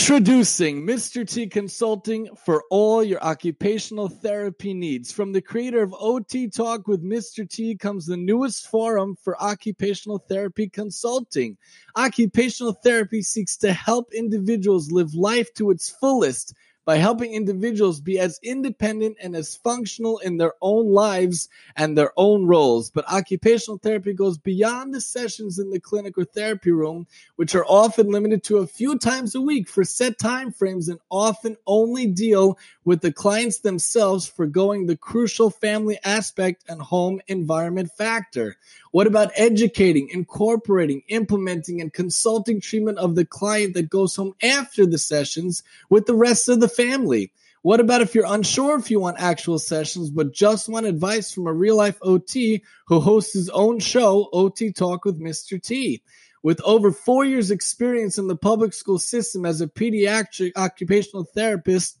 Introducing Mr. T Consulting for all your occupational therapy needs. From the creator of OT Talk with Mr. T comes the newest forum for occupational therapy consulting. Occupational therapy seeks to help individuals live life to its fullest by helping individuals be as independent and as functional in their own lives and their own roles. But occupational therapy goes beyond the sessions in the clinic or therapy room, which are often limited to a few times a week for set time frames and often only deal with the clients themselves forgoing the crucial family aspect and home environment factor. What about educating, incorporating, implementing, and consulting treatment of the client that goes home after the sessions with the rest of the family? What about if you're unsure if you want actual sessions, but just want advice from a real life OT who hosts his own show, OT Talk with Mr. T? With over four years experience in the public school system as a pediatric occupational therapist,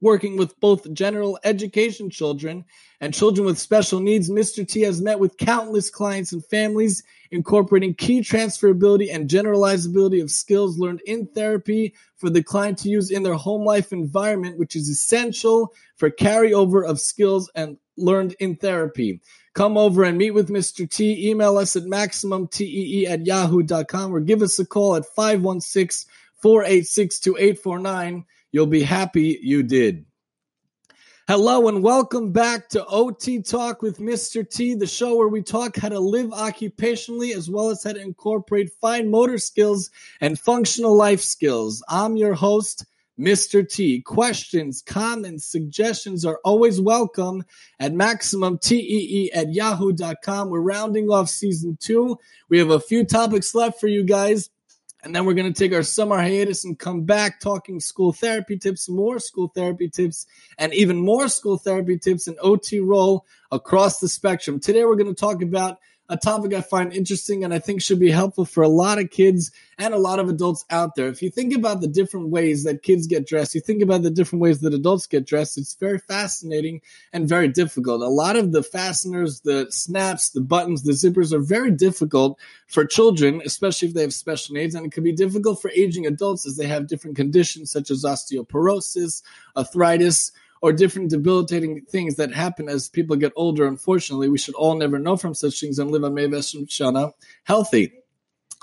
working with both general education children and children with special needs, Mr. T has met with countless clients and families, incorporating key transferability and generalizability of skills learned in therapy for the client to use in their home life environment, which is essential for carryover of skills and learned in therapy. Come over and meet with Mr. T. Email us at maximumtee at yahoo.com or give us a call at 516 486 2849. You'll be happy you did. Hello and welcome back to OT Talk with Mr. T, the show where we talk how to live occupationally as well as how to incorporate fine motor skills and functional life skills. I'm your host, Mr. T. Questions, comments, suggestions are always welcome at MaximumTEE at yahoo.com. We're rounding off season two. We have a few topics left for you guys. And then we're going to take our summer hiatus and come back talking school therapy tips, more school therapy tips, and even more school therapy tips and OT role across the spectrum. Today, we're going to talk about a topic I find interesting and I think should be helpful for a lot of kids and a lot of adults out there. If you think about the different ways that kids get dressed, you think about the different ways that adults get dressed, it's very fascinating and very difficult. A lot of the fasteners, the snaps, the buttons, the zippers are very difficult for children, especially if they have special needs, and it can be difficult for aging adults as they have different conditions such as osteoporosis, arthritis, or different debilitating things that happen as people get older. Unfortunately, we should all never know from such things and live on Shana healthy.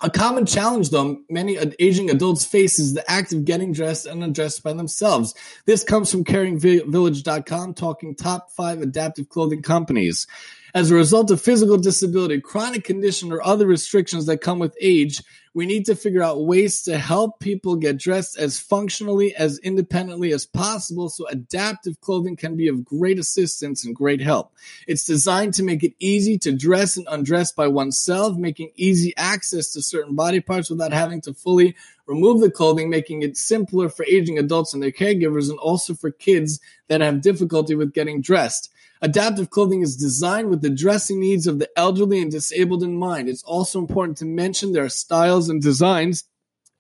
A common challenge, though, many aging adults face is the act of getting dressed and undressed by themselves. This comes from caringvillage.com, talking top five adaptive clothing companies. As a result of physical disability, chronic condition, or other restrictions that come with age, we need to figure out ways to help people get dressed as functionally, as independently as possible so adaptive clothing can be of great assistance and great help. It's designed to make it easy to dress and undress by oneself, making easy access to certain body parts without having to fully remove the clothing, making it simpler for aging adults and their caregivers and also for kids that have difficulty with getting dressed. Adaptive clothing is designed with the dressing needs of the elderly and disabled in mind. It's also important to mention there are styles and designs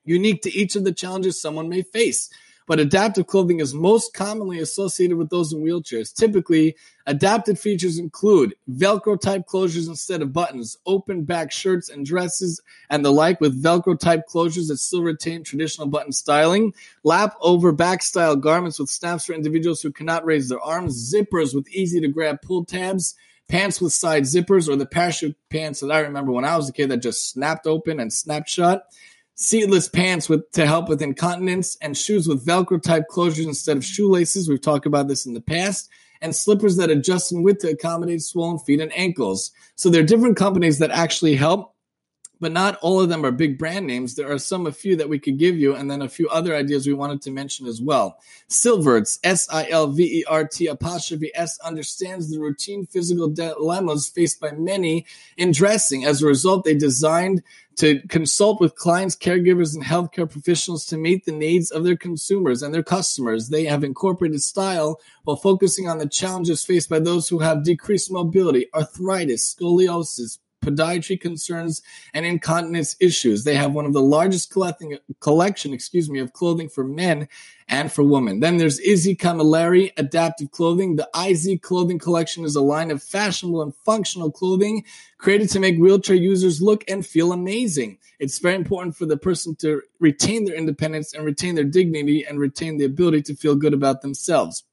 unique to each of the challenges someone may face but adaptive clothing is most commonly associated with those in wheelchairs. Typically, adapted features include Velcro type closures instead of buttons, open back shirts and dresses, and the like with Velcro type closures that still retain traditional button styling, lap over back style garments with snaps for individuals who cannot raise their arms, zippers with easy to grab pull tabs, pants with side zippers, or the parachute pants that I remember when I was a kid that just snapped open and snapped shut seatless pants with to help with incontinence, and shoes with Velcro type closures instead of shoelaces. We've talked about this in the past. And slippers that adjust in width to accommodate swollen feet and ankles. So there are different companies that actually help but not all of them are big brand names. There are some, a few that we could give you, and then a few other ideas we wanted to mention as well. Silverts, S I L V E R T apostrophe S, understands the routine physical dilemmas faced by many in dressing. As a result, they designed to consult with clients, caregivers, and healthcare professionals to meet the needs of their consumers and their customers. They have incorporated style while focusing on the challenges faced by those who have decreased mobility, arthritis, scoliosis, podiatry concerns, and incontinence issues. They have one of the largest collecting, collection, excuse me, of clothing for men and for women. Then there's Izzy Camilleri Adaptive Clothing. The IZ Clothing Collection is a line of fashionable and functional clothing created to make wheelchair users look and feel amazing. It's very important for the person to retain their independence and retain their dignity and retain the ability to feel good about themselves.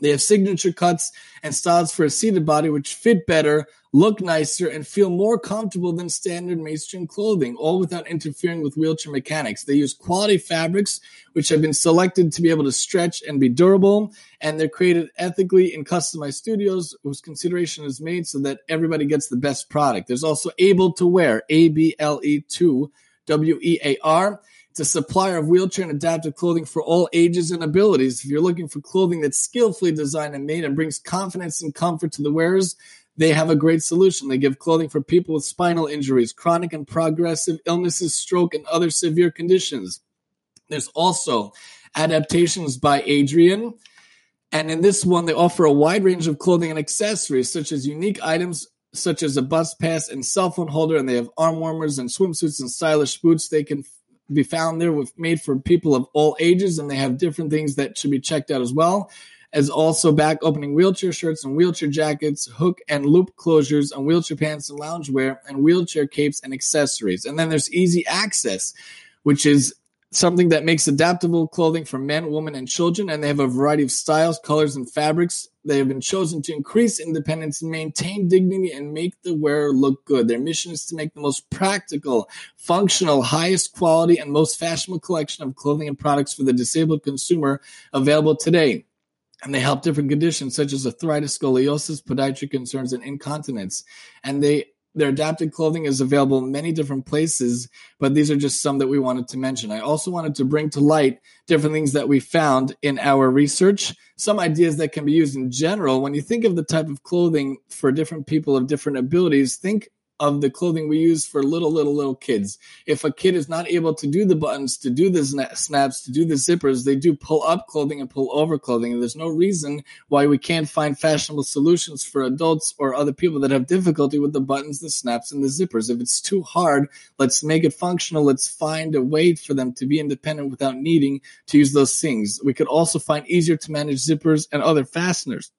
They have signature cuts and styles for a seated body which fit better, look nicer, and feel more comfortable than standard mainstream clothing, all without interfering with wheelchair mechanics. They use quality fabrics which have been selected to be able to stretch and be durable, and they're created ethically in customized studios whose consideration is made so that everybody gets the best product. There's also Able to Wear, A B L E 2 W E A R it's a supplier of wheelchair and adaptive clothing for all ages and abilities. If you're looking for clothing that's skillfully designed and made and brings confidence and comfort to the wearers, they have a great solution. They give clothing for people with spinal injuries, chronic and progressive illnesses, stroke, and other severe conditions. There's also adaptations by Adrian. And in this one, they offer a wide range of clothing and accessories, such as unique items such as a bus pass and cell phone holder. And they have arm warmers and swimsuits and stylish boots they can be found there with made for people of all ages, and they have different things that should be checked out as well. As also back opening wheelchair shirts and wheelchair jackets, hook and loop closures, and wheelchair pants and loungewear, and wheelchair capes and accessories. And then there's easy access, which is something that makes adaptable clothing for men, women, and children. And they have a variety of styles, colors, and fabrics. They have been chosen to increase independence maintain dignity and make the wearer look good. Their mission is to make the most practical, functional, highest quality, and most fashionable collection of clothing and products for the disabled consumer available today and they help different conditions such as arthritis, scoliosis, podiatric concerns, and incontinence. And they their adapted clothing is available in many different places, but these are just some that we wanted to mention. I also wanted to bring to light different things that we found in our research, some ideas that can be used in general. When you think of the type of clothing for different people of different abilities, think of the clothing we use for little, little, little kids. If a kid is not able to do the buttons, to do the snaps, to do the zippers, they do pull up clothing and pull over clothing. And there's no reason why we can't find fashionable solutions for adults or other people that have difficulty with the buttons, the snaps, and the zippers. If it's too hard, let's make it functional. Let's find a way for them to be independent without needing to use those things. We could also find easier to manage zippers and other fasteners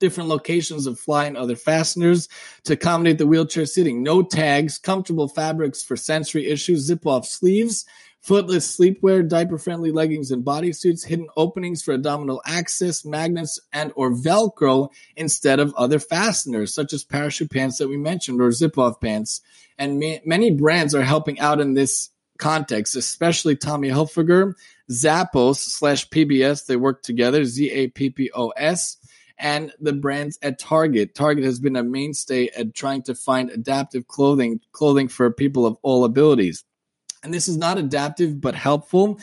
different locations of fly and other fasteners to accommodate the wheelchair sitting. No tags, comfortable fabrics for sensory issues, zip off sleeves, footless sleepwear, diaper friendly leggings and bodysuits, hidden openings for abdominal access, magnets and or Velcro instead of other fasteners such as parachute pants that we mentioned or zip off pants. And ma- many brands are helping out in this context, especially Tommy Hilfiger, Zappos slash PBS. They work together, Z A P P O S and the brands at Target. Target has been a mainstay at trying to find adaptive clothing, clothing for people of all abilities. And this is not adaptive, but helpful.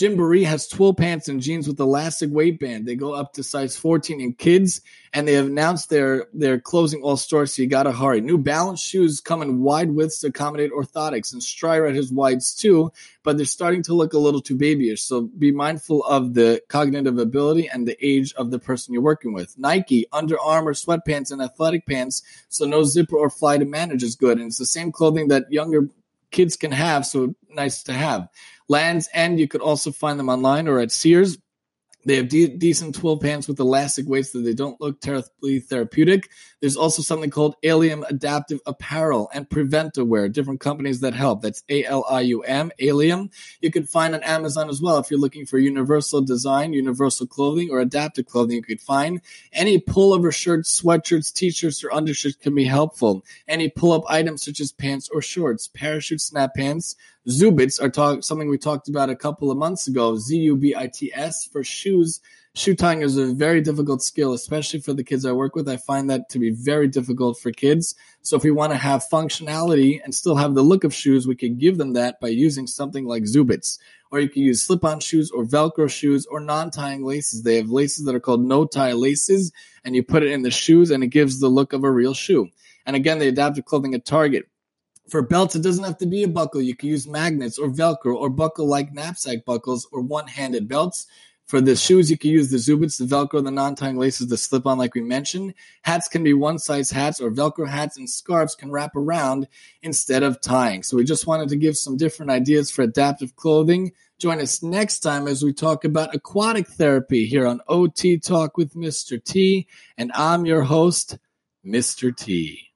Gymboree has twill pants and jeans with elastic waistband. They go up to size 14 in kids, and they have announced they're they're closing all stores, so you gotta hurry. New Balance shoes come in wide widths to accommodate orthotics, and Stride Rite has wides too, but they're starting to look a little too babyish. So be mindful of the cognitive ability and the age of the person you're working with. Nike, Under Armour sweatpants and athletic pants, so no zipper or fly to manage is good, and it's the same clothing that younger kids can have, so nice to have. Lands End, you could also find them online or at Sears. They have de- decent twill pants with elastic waist, that they don't look terribly therapeutic. There's also something called Alium Adaptive Apparel and Preventaware, different companies that help. That's A L I U M, Alium. You can find on Amazon as well if you're looking for universal design, universal clothing, or adaptive clothing. You could find any pullover shirts, sweatshirts, t-shirts, or undershirts can be helpful. Any pull-up items such as pants or shorts, parachute snap pants, Zubits are talk, something we talked about a couple of months ago. Z U B I T S for shoes. Shoe tying is a very difficult skill, especially for the kids I work with. I find that to be very difficult for kids. So if we want to have functionality and still have the look of shoes, we could give them that by using something like Zubits. Or you can use slip-on shoes or Velcro shoes or non-tying laces. They have laces that are called no-tie laces, and you put it in the shoes and it gives the look of a real shoe. And again, they adapted clothing at Target. For belts, it doesn't have to be a buckle. You can use magnets or Velcro or buckle like knapsack buckles or one handed belts. For the shoes, you can use the Zubits, the Velcro, the non-tying laces, the slip-on, like we mentioned. Hats can be one-size hats or Velcro hats, and scarves can wrap around instead of tying. So we just wanted to give some different ideas for adaptive clothing. Join us next time as we talk about aquatic therapy here on OT Talk with Mr. T. And I'm your host, Mr. T.